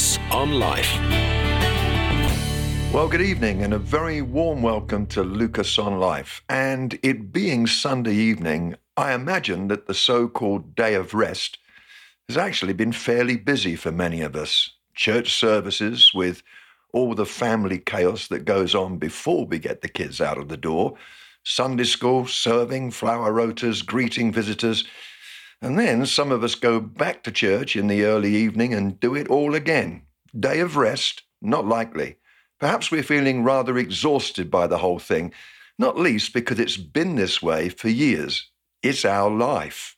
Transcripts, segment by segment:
Lucas on Life. Well, good evening and a very warm welcome to Lucas on Life. And it being Sunday evening, I imagine that the so called day of rest has actually been fairly busy for many of us. Church services with all the family chaos that goes on before we get the kids out of the door, Sunday school, serving, flower rotas, greeting visitors. And then some of us go back to church in the early evening and do it all again. Day of rest? Not likely. Perhaps we're feeling rather exhausted by the whole thing, not least because it's been this way for years. It's our life.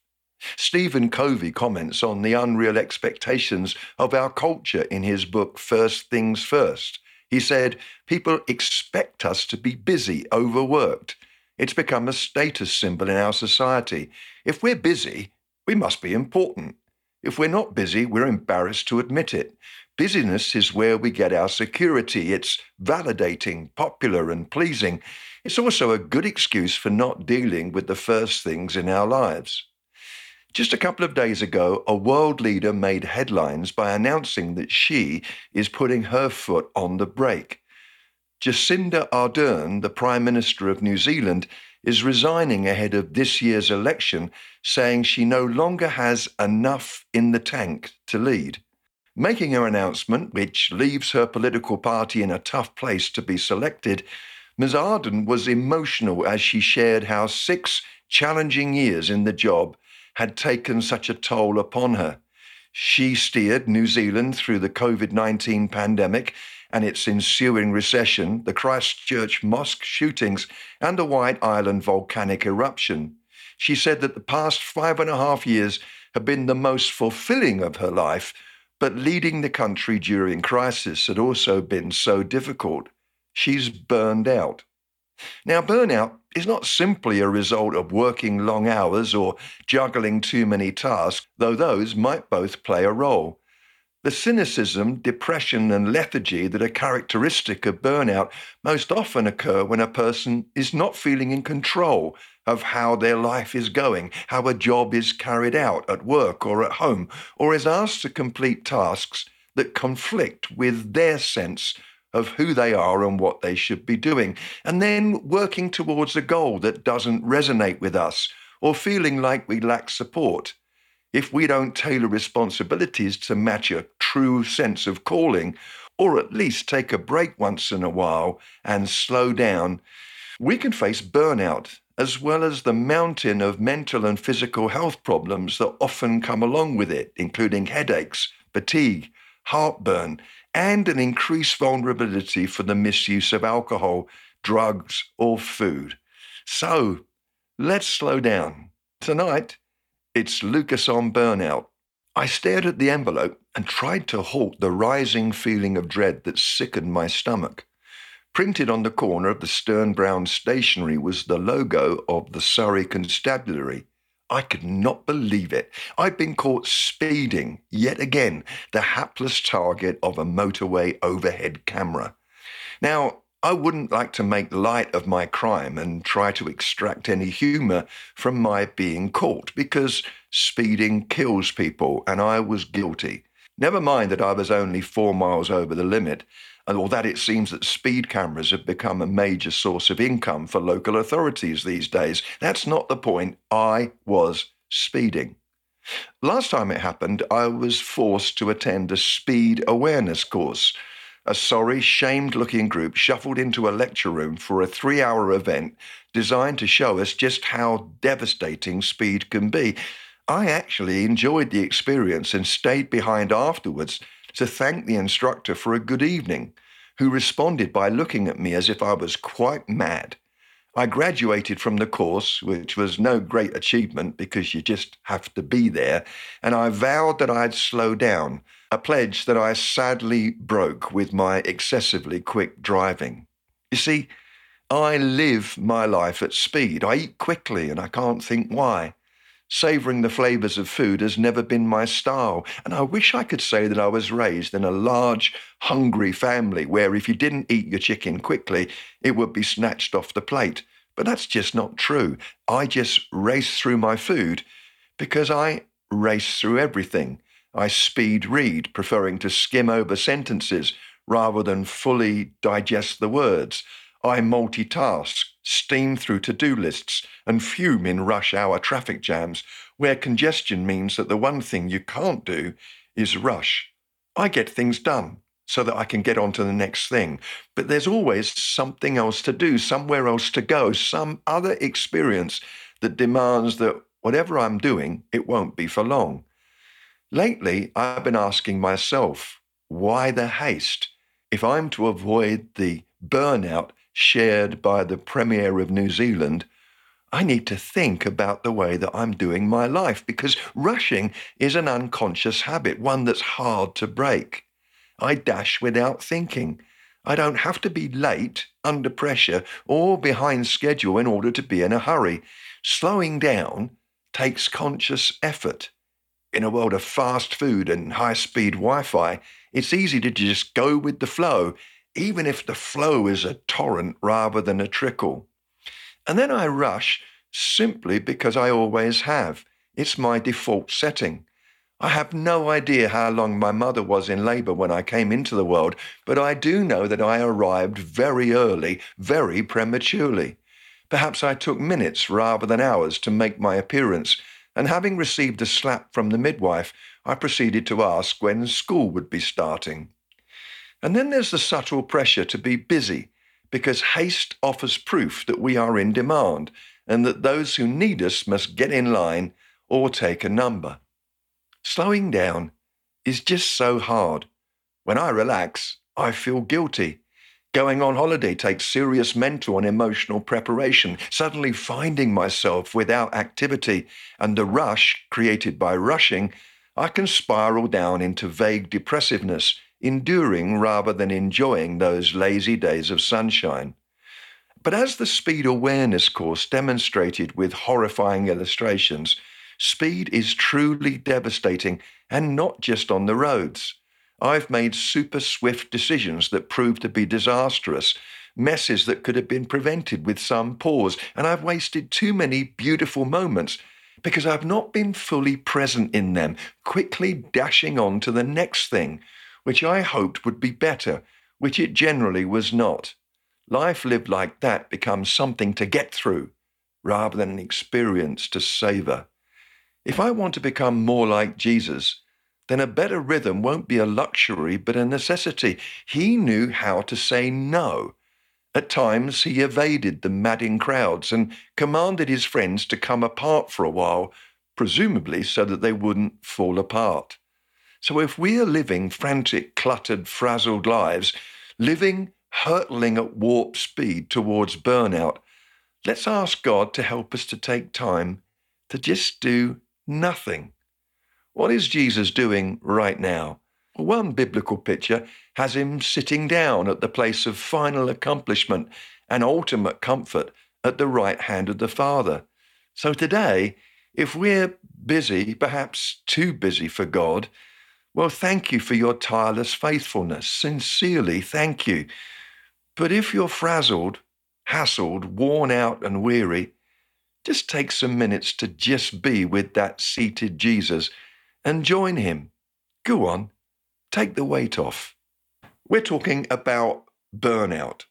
Stephen Covey comments on the unreal expectations of our culture in his book First Things First. He said, People expect us to be busy, overworked. It's become a status symbol in our society. If we're busy, we must be important. If we're not busy, we're embarrassed to admit it. Busyness is where we get our security. It's validating, popular, and pleasing. It's also a good excuse for not dealing with the first things in our lives. Just a couple of days ago, a world leader made headlines by announcing that she is putting her foot on the brake. Jacinda Ardern, the Prime Minister of New Zealand, is resigning ahead of this year's election, saying she no longer has enough in the tank to lead. Making her announcement, which leaves her political party in a tough place to be selected, Ms. Ardern was emotional as she shared how six challenging years in the job had taken such a toll upon her. She steered New Zealand through the COVID 19 pandemic and its ensuing recession, the Christchurch mosque shootings, and the White Island volcanic eruption. She said that the past five and a half years have been the most fulfilling of her life but leading the country during crisis had also been so difficult. She's burned out. Now, burnout is not simply a result of working long hours or juggling too many tasks, though those might both play a role. The cynicism, depression, and lethargy that are characteristic of burnout most often occur when a person is not feeling in control of how their life is going, how a job is carried out at work or at home, or is asked to complete tasks that conflict with their sense of who they are and what they should be doing, and then working towards a goal that doesn't resonate with us, or feeling like we lack support if we don't tailor responsibilities to match a true sense of calling, or at least take a break once in a while and slow down, we can face burnout as well as the mountain of mental and physical health problems that often come along with it, including headaches, fatigue, heartburn, and an increased vulnerability for the misuse of alcohol, drugs, or food. So, let's slow down. Tonight, it's Lucas on burnout. I stared at the envelope and tried to halt the rising feeling of dread that sickened my stomach. Printed on the corner of the stern brown stationery was the logo of the Surrey Constabulary. I could not believe it. I'd been caught speeding, yet again, the hapless target of a motorway overhead camera. Now, I wouldn't like to make light of my crime and try to extract any humour from my being caught because speeding kills people and I was guilty. Never mind that I was only four miles over the limit, or that it seems that speed cameras have become a major source of income for local authorities these days. That's not the point. I was speeding. Last time it happened, I was forced to attend a speed awareness course a sorry, shamed looking group shuffled into a lecture room for a three hour event designed to show us just how devastating speed can be. I actually enjoyed the experience and stayed behind afterwards to thank the instructor for a good evening, who responded by looking at me as if I was quite mad. I graduated from the course, which was no great achievement because you just have to be there, and I vowed that I'd slow down a pledge that I sadly broke with my excessively quick driving. You see, I live my life at speed. I eat quickly and I can't think why. Savouring the flavours of food has never been my style, and I wish I could say that I was raised in a large, hungry family where if you didn't eat your chicken quickly, it would be snatched off the plate. But that's just not true. I just race through my food because I race through everything. I speed read, preferring to skim over sentences rather than fully digest the words. I multitask, steam through to do lists, and fume in rush hour traffic jams, where congestion means that the one thing you can't do is rush. I get things done so that I can get on to the next thing. But there's always something else to do, somewhere else to go, some other experience that demands that whatever I'm doing, it won't be for long. Lately, I've been asking myself, why the haste? If I'm to avoid the burnout shared by the Premier of New Zealand, I need to think about the way that I'm doing my life because rushing is an unconscious habit, one that's hard to break. I dash without thinking. I don't have to be late, under pressure, or behind schedule in order to be in a hurry. Slowing down takes conscious effort. In a world of fast food and high speed Wi Fi, it's easy to just go with the flow, even if the flow is a torrent rather than a trickle. And then I rush simply because I always have. It's my default setting. I have no idea how long my mother was in labour when I came into the world, but I do know that I arrived very early, very prematurely. Perhaps I took minutes rather than hours to make my appearance, and having received a slap from the midwife, I proceeded to ask when school would be starting. And then there's the subtle pressure to be busy, because haste offers proof that we are in demand and that those who need us must get in line or take a number. Slowing down is just so hard. When I relax, I feel guilty. Going on holiday takes serious mental and emotional preparation. Suddenly finding myself without activity and the rush created by rushing, I can spiral down into vague depressiveness, enduring rather than enjoying those lazy days of sunshine. But as the speed awareness course demonstrated with horrifying illustrations, Speed is truly devastating, and not just on the roads. I've made super swift decisions that proved to be disastrous, messes that could have been prevented with some pause, and I've wasted too many beautiful moments because I've not been fully present in them, quickly dashing on to the next thing, which I hoped would be better, which it generally was not. Life lived like that becomes something to get through rather than an experience to savor. If I want to become more like Jesus, then a better rhythm won't be a luxury but a necessity. He knew how to say no. At times, he evaded the madding crowds and commanded his friends to come apart for a while, presumably so that they wouldn't fall apart. So if we are living frantic, cluttered, frazzled lives, living hurtling at warp speed towards burnout, let's ask God to help us to take time to just do Nothing. What is Jesus doing right now? One biblical picture has him sitting down at the place of final accomplishment and ultimate comfort at the right hand of the Father. So today, if we're busy, perhaps too busy for God, well, thank you for your tireless faithfulness. Sincerely, thank you. But if you're frazzled, hassled, worn out, and weary, just take some minutes to just be with that seated Jesus and join him. Go on, take the weight off. We're talking about burnout.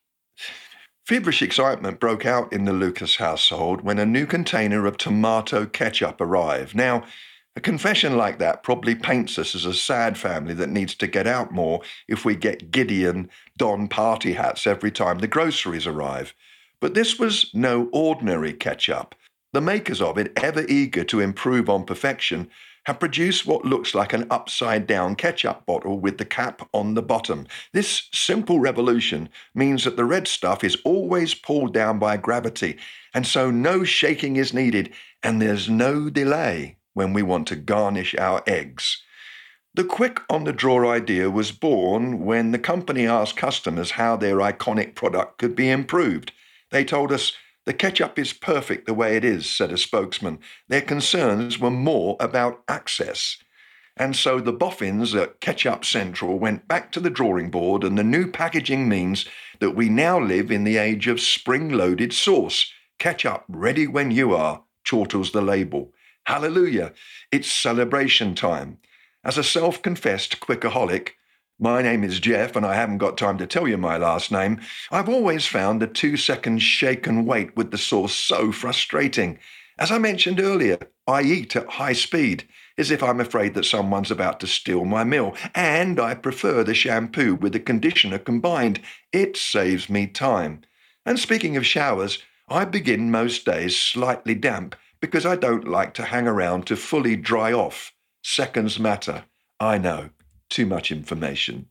Feverish excitement broke out in the Lucas household when a new container of tomato ketchup arrived. Now, a confession like that probably paints us as a sad family that needs to get out more if we get Gideon Don party hats every time the groceries arrive. But this was no ordinary ketchup. The makers of it, ever eager to improve on perfection, have produced what looks like an upside down ketchup bottle with the cap on the bottom. This simple revolution means that the red stuff is always pulled down by gravity, and so no shaking is needed, and there's no delay when we want to garnish our eggs. The quick on the draw idea was born when the company asked customers how their iconic product could be improved. They told us, the ketchup is perfect the way it is, said a spokesman. Their concerns were more about access. And so the boffins at Ketchup Central went back to the drawing board, and the new packaging means that we now live in the age of spring loaded sauce. Ketchup ready when you are, chortles the label. Hallelujah! It's celebration time. As a self confessed quickaholic, my name is Jeff, and I haven't got time to tell you my last name. I've always found the two second shake and wait with the sauce so frustrating. As I mentioned earlier, I eat at high speed, as if I'm afraid that someone's about to steal my meal, and I prefer the shampoo with the conditioner combined. It saves me time. And speaking of showers, I begin most days slightly damp because I don't like to hang around to fully dry off. Seconds matter. I know too much information.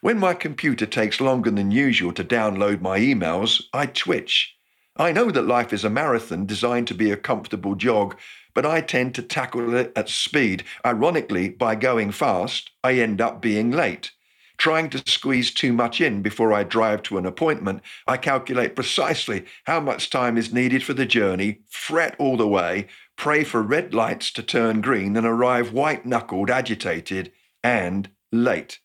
When my computer takes longer than usual to download my emails, I twitch. I know that life is a marathon designed to be a comfortable jog, but I tend to tackle it at speed. Ironically, by going fast, I end up being late. Trying to squeeze too much in before I drive to an appointment, I calculate precisely how much time is needed for the journey, fret all the way, pray for red lights to turn green, and arrive white knuckled, agitated, and late.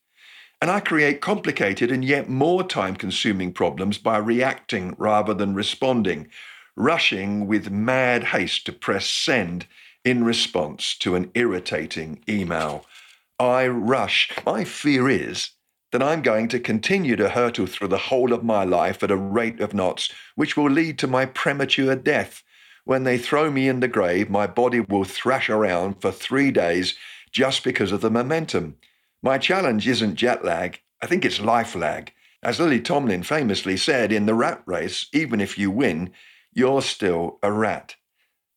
And I create complicated and yet more time consuming problems by reacting rather than responding, rushing with mad haste to press send in response to an irritating email. I rush. My fear is that I'm going to continue to hurtle through the whole of my life at a rate of knots, which will lead to my premature death. When they throw me in the grave, my body will thrash around for three days just because of the momentum. My challenge isn't jet lag, I think it's life lag. As Lily Tomlin famously said, in the rat race, even if you win, you're still a rat.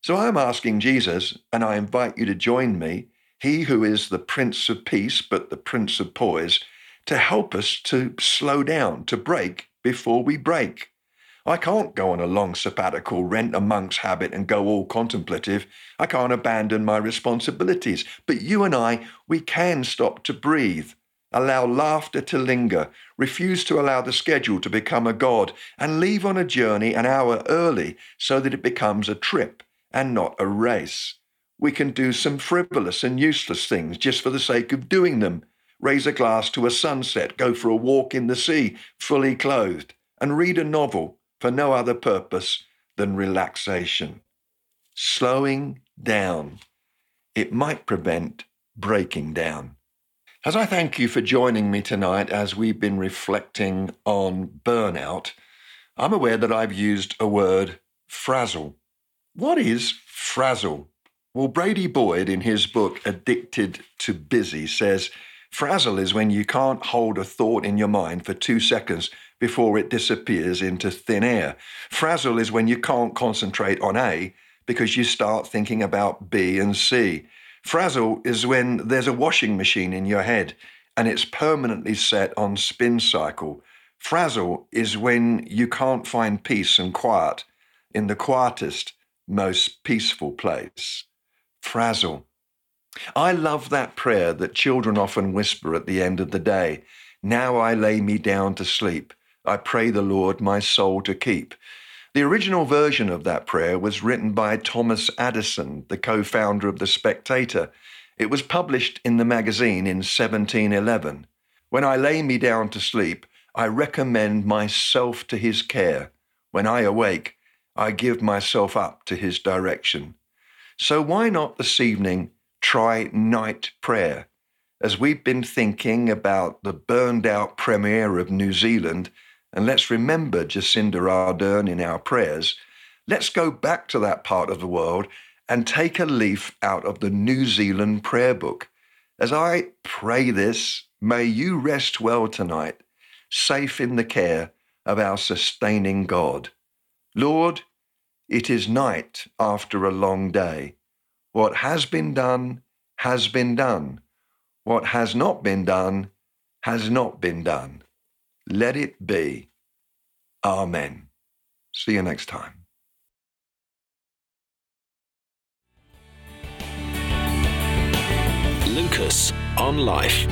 So I'm asking Jesus, and I invite you to join me, he who is the Prince of Peace, but the Prince of Poise, to help us to slow down, to brake before we break. I can't go on a long sabbatical, rent a monk's habit, and go all contemplative. I can't abandon my responsibilities. But you and I, we can stop to breathe, allow laughter to linger, refuse to allow the schedule to become a god, and leave on a journey an hour early so that it becomes a trip and not a race. We can do some frivolous and useless things just for the sake of doing them. Raise a glass to a sunset, go for a walk in the sea, fully clothed, and read a novel for no other purpose than relaxation. Slowing down, it might prevent breaking down. As I thank you for joining me tonight as we've been reflecting on burnout, I'm aware that I've used a word, frazzle. What is frazzle? Well, Brady Boyd, in his book Addicted to Busy, says frazzle is when you can't hold a thought in your mind for two seconds before it disappears into thin air. Frazzle is when you can't concentrate on A because you start thinking about B and C. Frazzle is when there's a washing machine in your head and it's permanently set on spin cycle. Frazzle is when you can't find peace and quiet in the quietest, most peaceful place. Frazzle. I love that prayer that children often whisper at the end of the day. Now I lay me down to sleep. I pray the Lord my soul to keep. The original version of that prayer was written by Thomas Addison, the co founder of The Spectator. It was published in the magazine in 1711. When I lay me down to sleep, I recommend myself to his care. When I awake, I give myself up to his direction. So why not this evening try night prayer? As we've been thinking about the burned out Premier of New Zealand, and let's remember Jacinda Ardern in our prayers. Let's go back to that part of the world and take a leaf out of the New Zealand prayer book. As I pray this, may you rest well tonight, safe in the care of our sustaining God. Lord, it is night after a long day. What has been done has been done. What has not been done has not been done. Let it be. Amen. See you next time. Lucas on Life.